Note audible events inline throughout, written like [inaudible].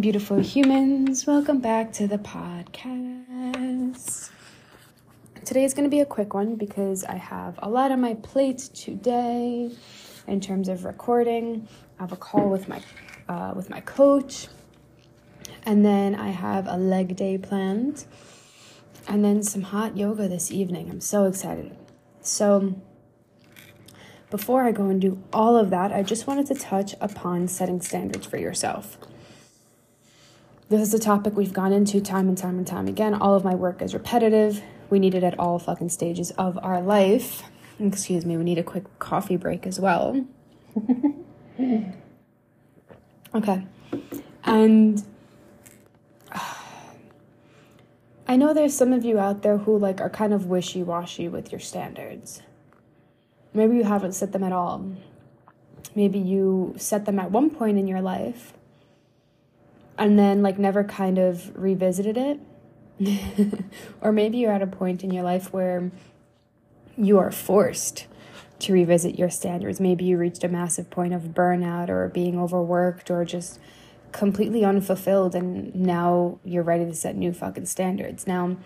Beautiful humans. Welcome back to the podcast. Today is going to be a quick one because I have a lot on my plate today in terms of recording. I have a call with my uh, with my coach, and then I have a leg day planned, and then some hot yoga this evening. I'm so excited. So before I go and do all of that, I just wanted to touch upon setting standards for yourself. This is a topic we've gone into time and time and time again. All of my work is repetitive. We need it at all fucking stages of our life. Excuse me, we need a quick coffee break as well. [laughs] okay. And [sighs] I know there's some of you out there who like are kind of wishy-washy with your standards. Maybe you haven't set them at all. Maybe you set them at one point in your life and then like never kind of revisited it. [laughs] or maybe you're at a point in your life where you are forced to revisit your standards. Maybe you reached a massive point of burnout or being overworked or just completely unfulfilled and now you're ready to set new fucking standards. Now,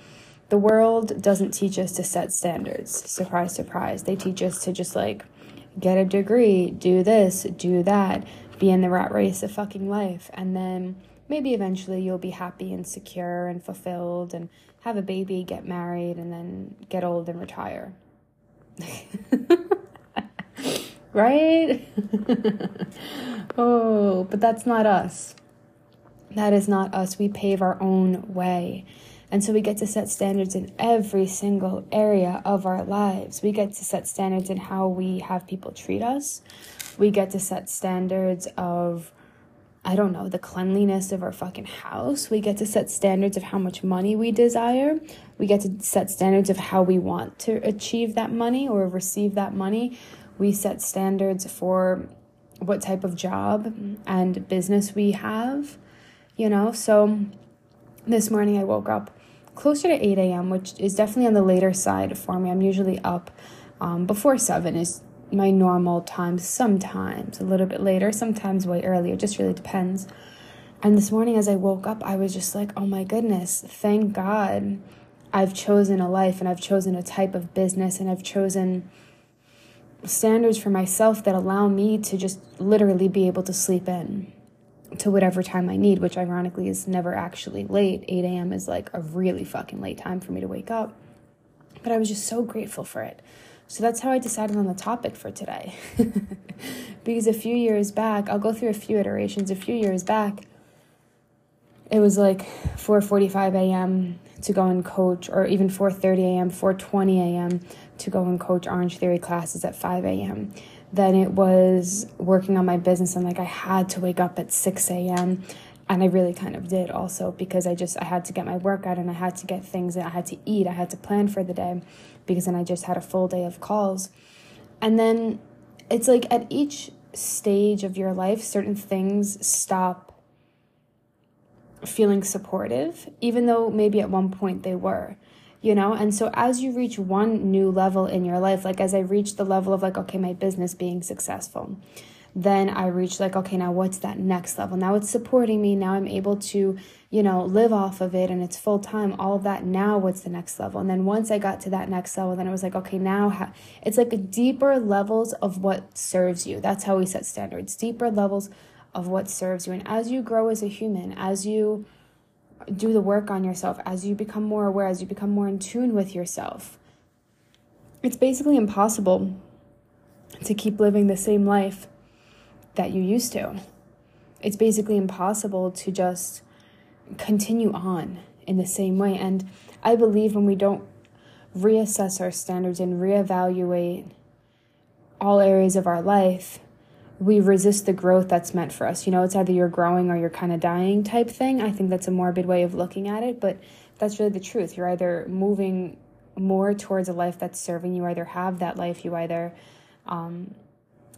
the world doesn't teach us to set standards. Surprise, surprise. They teach us to just like get a degree, do this, do that, be in the rat race of fucking life. And then maybe eventually you'll be happy and secure and fulfilled and have a baby, get married, and then get old and retire. [laughs] right? [laughs] oh, but that's not us. That is not us. We pave our own way. And so we get to set standards in every single area of our lives. We get to set standards in how we have people treat us. We get to set standards of I don't know, the cleanliness of our fucking house. We get to set standards of how much money we desire. We get to set standards of how we want to achieve that money or receive that money. We set standards for what type of job and business we have, you know? So this morning I woke up closer to 8 a.m., which is definitely on the later side for me. I'm usually up um, before 7 is my normal time, sometimes a little bit later, sometimes way earlier, just really depends. And this morning, as I woke up, I was just like, oh my goodness, thank God I've chosen a life and I've chosen a type of business and I've chosen standards for myself that allow me to just literally be able to sleep in to whatever time I need, which ironically is never actually late. 8 a.m. is like a really fucking late time for me to wake up. But I was just so grateful for it. So that's how I decided on the topic for today. [laughs] because a few years back, I'll go through a few iterations. A few years back, it was like 4:45 a.m. to go and coach or even 4:30 a.m., 4:20 a.m. to go and coach Orange Theory classes at 5 a.m. Then it was working on my business and like I had to wake up at 6 a.m and I really kind of did also because I just I had to get my workout and I had to get things that I had to eat. I had to plan for the day because then I just had a full day of calls. And then it's like at each stage of your life certain things stop feeling supportive even though maybe at one point they were you know and so as you reach one new level in your life like as i reached the level of like okay my business being successful then I reached like, okay, now what's that next level? Now it's supporting me. Now I'm able to, you know, live off of it and it's full time, all of that. Now what's the next level? And then once I got to that next level, then it was like, okay, now it's like a deeper levels of what serves you. That's how we set standards, deeper levels of what serves you. And as you grow as a human, as you do the work on yourself, as you become more aware, as you become more in tune with yourself, it's basically impossible to keep living the same life that you used to. It's basically impossible to just continue on in the same way. And I believe when we don't reassess our standards and reevaluate all areas of our life, we resist the growth that's meant for us. You know, it's either you're growing or you're kind of dying type thing. I think that's a morbid way of looking at it, but that's really the truth. You're either moving more towards a life that's serving you, either have that life, you either um,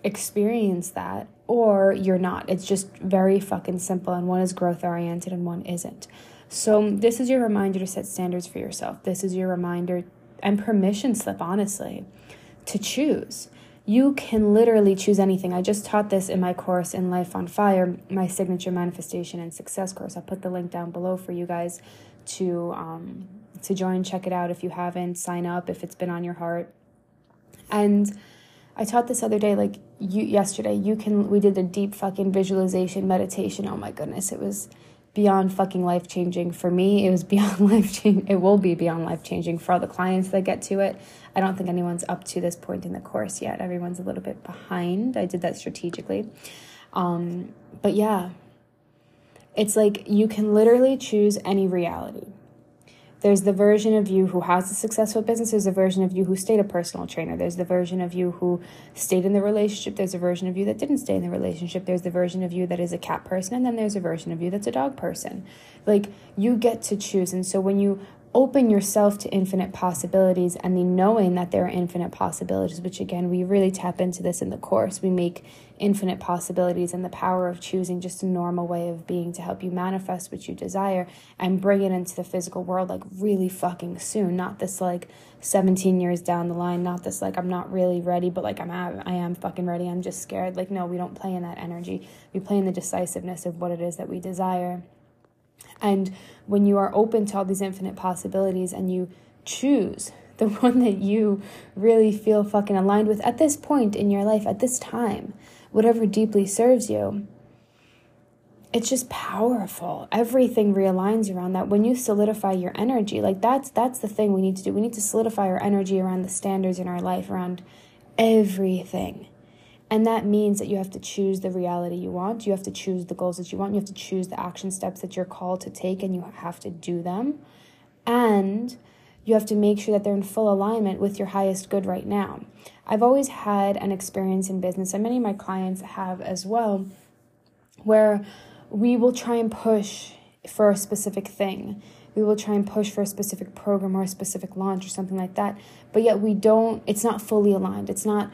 experience that, or you're not. It's just very fucking simple, and one is growth oriented and one isn't. So, this is your reminder to set standards for yourself. This is your reminder and permission slip, honestly, to choose. You can literally choose anything. I just taught this in my course in Life on Fire, my signature manifestation and success course. I'll put the link down below for you guys to um, to join. Check it out if you haven't. Sign up if it's been on your heart. And I taught this other day, like you yesterday. You can. We did a deep fucking visualization meditation. Oh my goodness, it was beyond fucking life changing for me. It was [laughs] beyond life changing. It will be beyond life changing for all the clients that get to it. I don't think anyone's up to this point in the course yet. Everyone's a little bit behind. I did that strategically. Um, but yeah, it's like you can literally choose any reality. There's the version of you who has a successful business. There's a version of you who stayed a personal trainer. There's the version of you who stayed in the relationship. There's a version of you that didn't stay in the relationship. There's the version of you that is a cat person. And then there's a version of you that's a dog person. Like you get to choose. And so when you open yourself to infinite possibilities and the knowing that there are infinite possibilities, which again, we really tap into this in the course. We make infinite possibilities and the power of choosing just a normal way of being to help you manifest what you desire and bring it into the physical world like really fucking soon. Not this like 17 years down the line, not this like I'm not really ready, but like I'm I am fucking ready. I'm just scared. Like, no, we don't play in that energy. We play in the decisiveness of what it is that we desire. And when you are open to all these infinite possibilities and you choose [laughs] the one that you really feel fucking aligned with at this point in your life, at this time, whatever deeply serves you, it's just powerful. Everything realigns around that. When you solidify your energy, like that's that's the thing we need to do. We need to solidify our energy around the standards in our life, around everything. And that means that you have to choose the reality you want. You have to choose the goals that you want. You have to choose the action steps that you're called to take, and you have to do them. And you have to make sure that they're in full alignment with your highest good right now. I've always had an experience in business, and many of my clients have as well, where we will try and push for a specific thing. We will try and push for a specific program or a specific launch or something like that. But yet we don't, it's not fully aligned. It's not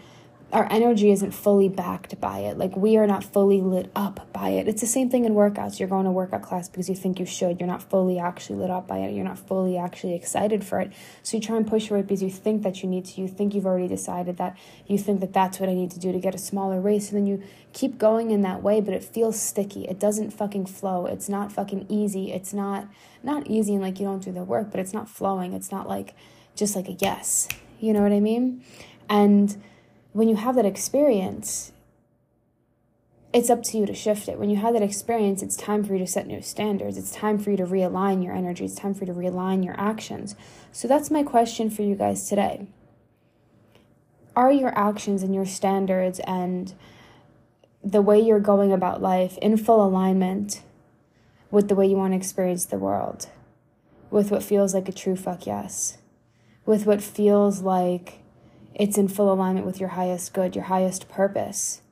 our energy isn't fully backed by it. Like we are not fully lit up by it. It's the same thing in workouts. You're going to workout class because you think you should. You're not fully actually lit up by it. You're not fully actually excited for it. So you try and push for it because you think that you need to. You think you've already decided that. You think that that's what I need to do to get a smaller race. And then you keep going in that way, but it feels sticky. It doesn't fucking flow. It's not fucking easy. It's not not easy and like you don't do the work, but it's not flowing. It's not like just like a yes. You know what I mean? And when you have that experience, it's up to you to shift it. When you have that experience, it's time for you to set new standards. It's time for you to realign your energy. It's time for you to realign your actions. So that's my question for you guys today. Are your actions and your standards and the way you're going about life in full alignment with the way you want to experience the world? With what feels like a true fuck yes? With what feels like it's in full alignment with your highest good, your highest purpose.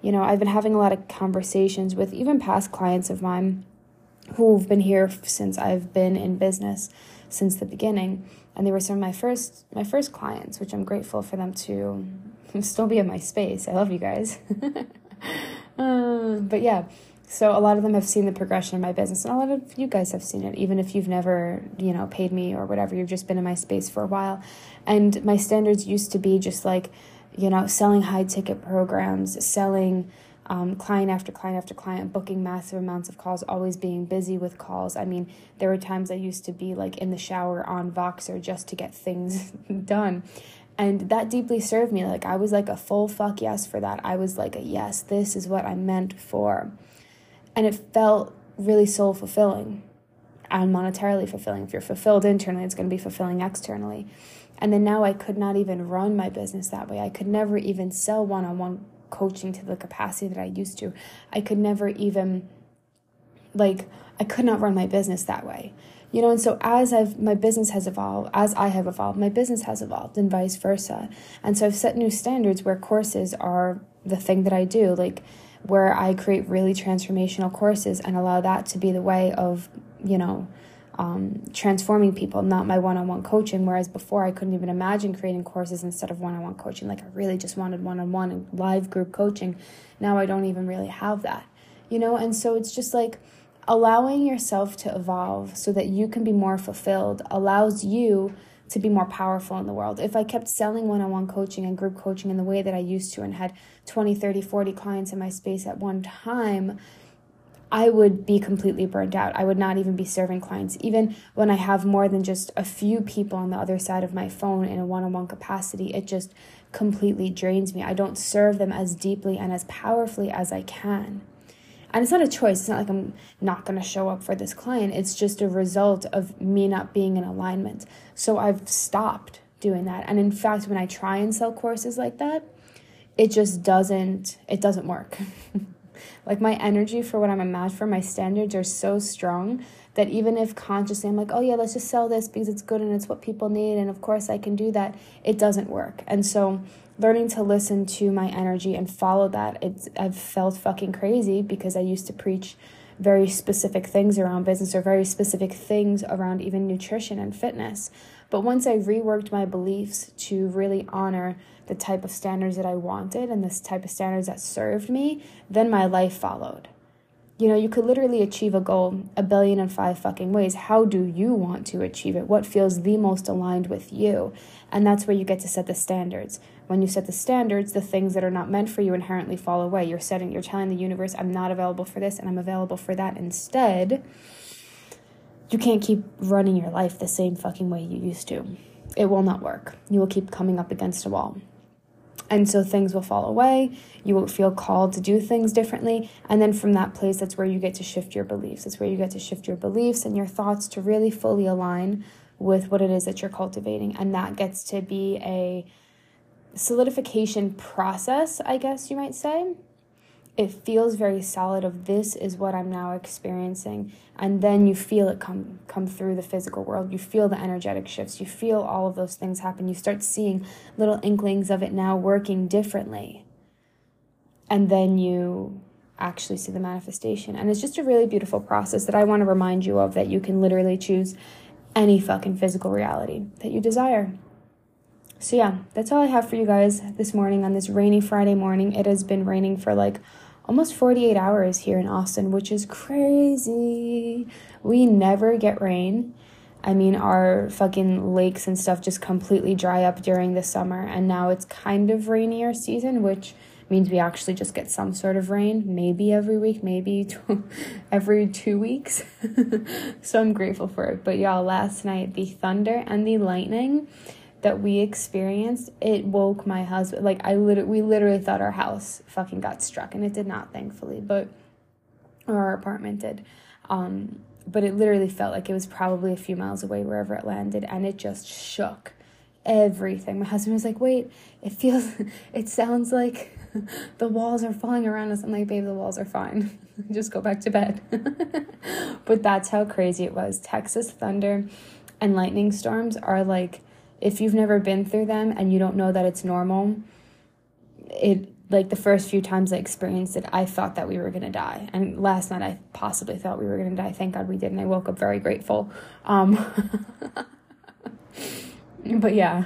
You know, I've been having a lot of conversations with even past clients of mine who've been here since I've been in business since the beginning, and they were some of my first my first clients, which I'm grateful for them to [laughs] still be in my space. I love you guys. uh, [laughs] but yeah, so a lot of them have seen the progression of my business, and a lot of you guys have seen it, even if you've never, you know, paid me or whatever. You've just been in my space for a while, and my standards used to be just like, you know, selling high ticket programs, selling um, client after client after client, booking massive amounts of calls, always being busy with calls. I mean, there were times I used to be like in the shower on Voxer just to get things [laughs] done. And that deeply served me. Like, I was like a full fuck yes for that. I was like a yes, this is what I'm meant for and it felt really soul fulfilling and monetarily fulfilling. If you're fulfilled internally, it's going to be fulfilling externally. And then now I could not even run my business that way. I could never even sell one on one coaching to the capacity that I used to. I could never even, like, I could not run my business that way. you know and so as i've my business has evolved as i have evolved my business has evolved and vice versa and so i've set new standards where courses are the thing that i do like where i create really transformational courses and allow that to be the way of you know um, transforming people, not my one on one coaching. Whereas before, I couldn't even imagine creating courses instead of one on one coaching. Like, I really just wanted one on one and live group coaching. Now I don't even really have that, you know? And so it's just like, allowing yourself to evolve so that you can be more fulfilled allows you to be more powerful in the world. If I kept selling one on one coaching and group coaching in the way that I used to and had 20, 30, 40 clients in my space at one time, I would be completely burned out. I would not even be serving clients. Even when I have more than just a few people on the other side of my phone in a one on one capacity, it just completely drains me. I don't serve them as deeply and as powerfully as I can. And it's not a choice. It's not like I'm not going to show up for this client. It's just a result of me not being in alignment. So I've stopped doing that. And in fact, when I try and sell courses like that, it just doesn't it doesn't work. [laughs] like my energy for what I'm a match for, my standards are so strong that even if consciously I'm like, oh yeah, let's just sell this because it's good and it's what people need, and of course I can do that, it doesn't work. And so learning to listen to my energy and follow that it's i've felt fucking crazy because i used to preach very specific things around business or very specific things around even nutrition and fitness. But once i reworked my beliefs to really honor the type of standards that i wanted and this type of standards that served me then my life followed you know, you could literally achieve a goal a billion and five fucking ways. How do you want to achieve it? What feels the most aligned with you? And that's where you get to set the standards. When you set the standards, the things that are not meant for you inherently fall away. You're setting, you're telling the universe, I'm not available for this and I'm available for that instead. You can't keep running your life the same fucking way you used to. It will not work. You will keep coming up against a wall. And so things will fall away. You will feel called to do things differently. And then from that place, that's where you get to shift your beliefs. That's where you get to shift your beliefs and your thoughts to really fully align with what it is that you're cultivating. And that gets to be a solidification process, I guess you might say it feels very solid of this is what I'm now experiencing. And then you feel it come come through the physical world. You feel the energetic shifts. You feel all of those things happen. You start seeing little inklings of it now working differently. And then you actually see the manifestation. And it's just a really beautiful process that I want to remind you of that you can literally choose any fucking physical reality that you desire. So yeah that's all I have for you guys this morning on this rainy Friday morning. It has been raining for like almost 48 hours here in Austin, which is crazy. We never get rain. I mean, our fucking lakes and stuff just completely dry up during the summer, and now it's kind of rainier season, which means we actually just get some sort of rain, maybe every week, maybe [laughs] every two weeks. [laughs] so I'm grateful for it. But y'all, last night, the thunder and the lightning that we experienced, it woke my husband. Like I literally, we literally thought our house fucking got struck, and it did not, thankfully, but or our apartment did. Um, but it literally felt like it was probably a few miles away wherever it landed, and it just shook everything. My husband was like, "Wait, it feels, [laughs] it sounds like." [laughs] the walls are falling around us. I'm like, babe, the walls are fine. [laughs] Just go back to bed. but that's how crazy it was. Texas thunder and lightning storms are like if you've never been through them and you don't know that it's normal, it like the first few times I experienced it, I thought that we were gonna die. And last night I possibly thought we were gonna die. Thank God we didn't. I woke up very grateful. Um, [laughs] but yeah,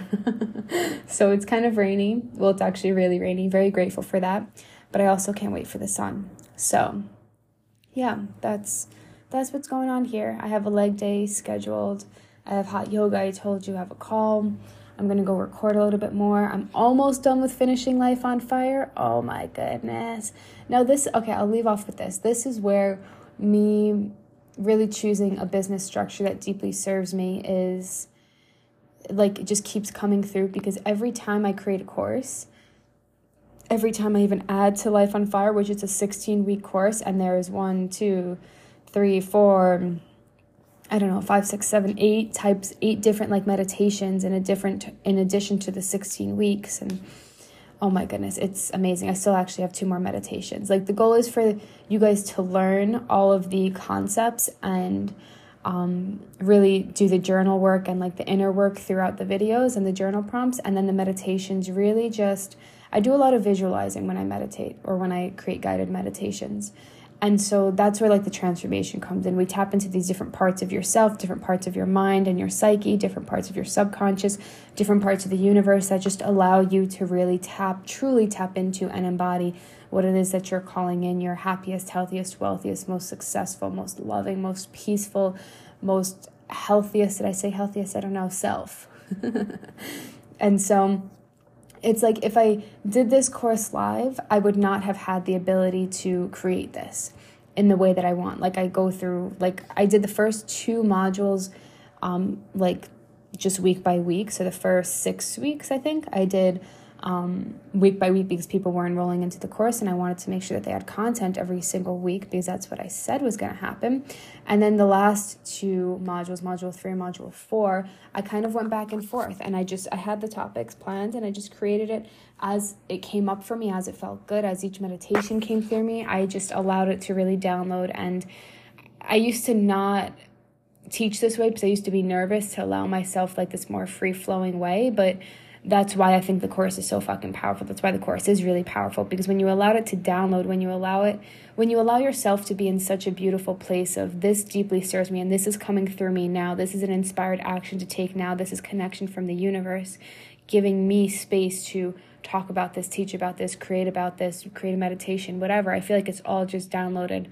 [laughs] so it's kind of rainy. Well, it's actually really rainy. Very grateful for that. But I also can't wait for the sun. So yeah, that's that's what's going on here. I have a leg day scheduled I have hot yoga. I told you I have a call. I'm gonna go record a little bit more. I'm almost done with finishing Life on Fire. Oh my goodness. Now, this, okay, I'll leave off with this. This is where me really choosing a business structure that deeply serves me is like it just keeps coming through because every time I create a course, every time I even add to Life on Fire, which is a 16 week course, and there is one, two, three, four, I don't know, five, six, seven, eight types, eight different like meditations in a different, in addition to the 16 weeks. And oh my goodness, it's amazing. I still actually have two more meditations. Like the goal is for you guys to learn all of the concepts and um, really do the journal work and like the inner work throughout the videos and the journal prompts. And then the meditations really just, I do a lot of visualizing when I meditate or when I create guided meditations. And so that's where like the transformation comes in. We tap into these different parts of yourself, different parts of your mind and your psyche, different parts of your subconscious, different parts of the universe that just allow you to really tap, truly tap into and embody what it is that you're calling in your happiest, healthiest, wealthiest, most successful, most loving, most peaceful, most healthiest. Did I say healthiest? I don't know, self. [laughs] and so it's like if I did this course live, I would not have had the ability to create this in the way that I want. Like I go through, like I did the first two modules, um, like just week by week. So the first six weeks, I think I did um, week by week because people were enrolling into the course and I wanted to make sure that they had content every single week because that's what I said was going to happen. And then the last two modules, module three and module four, I kind of went back and forth and I just, I had the topics planned and I just created it as it came up for me, as it felt good, as each meditation came through me. I just allowed it to really download. And I used to not teach this way because I used to be nervous to allow myself like this more free flowing way. But that's why I think the course is so fucking powerful. That's why the course is really powerful because when you allow it to download, when you allow it, when you allow yourself to be in such a beautiful place of this deeply serves me and this is coming through me now, this is an inspired action to take now, this is connection from the universe, giving me space to talk about this, teach about this, create about this, create a meditation, whatever. I feel like it's all just downloaded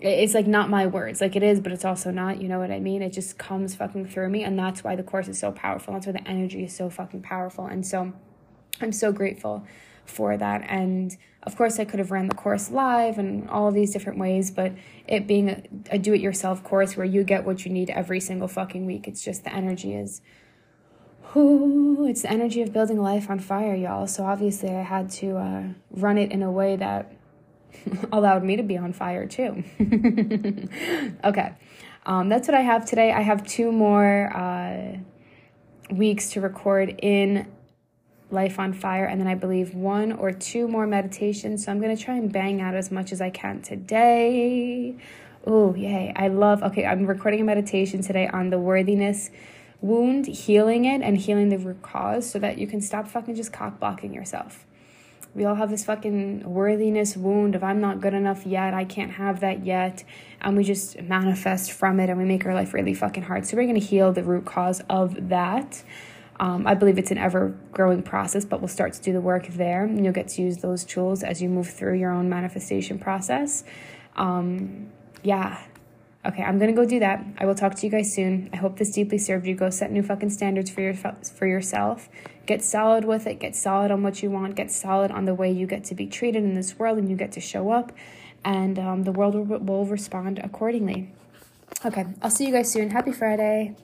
it's like not my words. Like it is but it's also not you know what i mean? It just comes fucking through me and that's why the course is so powerful. That's why the energy is so fucking powerful. And so i'm so grateful for that. And of course i could have ran the course live and all these different ways but it being a, a do-it-yourself course where you get what you need every single fucking week it's just the energy is whoo, it's the energy of building life on fire y'all. So obviously i had to uh, run it in a way that [laughs] allowed me to be on fire too. [laughs] okay, um, that's what I have today. I have two more uh, weeks to record in Life on Fire, and then I believe one or two more meditations. So I'm going to try and bang out as much as I can today. Oh, yay. I love, okay, I'm recording a meditation today on the worthiness wound, healing it, and healing the root cause so that you can stop fucking just cock blocking yourself. We all have this fucking worthiness wound of I'm not good enough yet, I can't have that yet. And we just manifest from it and we make our life really fucking hard. So we're to heal the root cause of that. Um, I believe it's an ever growing process, but we'll start to do the work there. And you'll get to use those tools as you move through your own manifestation process. Um, yeah, Okay, I'm gonna go do that. I will talk to you guys soon. I hope this deeply served you. Go set new fucking standards for your for yourself. Get solid with it. Get solid on what you want. Get solid on the way you get to be treated in this world, and you get to show up, and um, the world will, will respond accordingly. Okay, I'll see you guys soon. Happy Friday.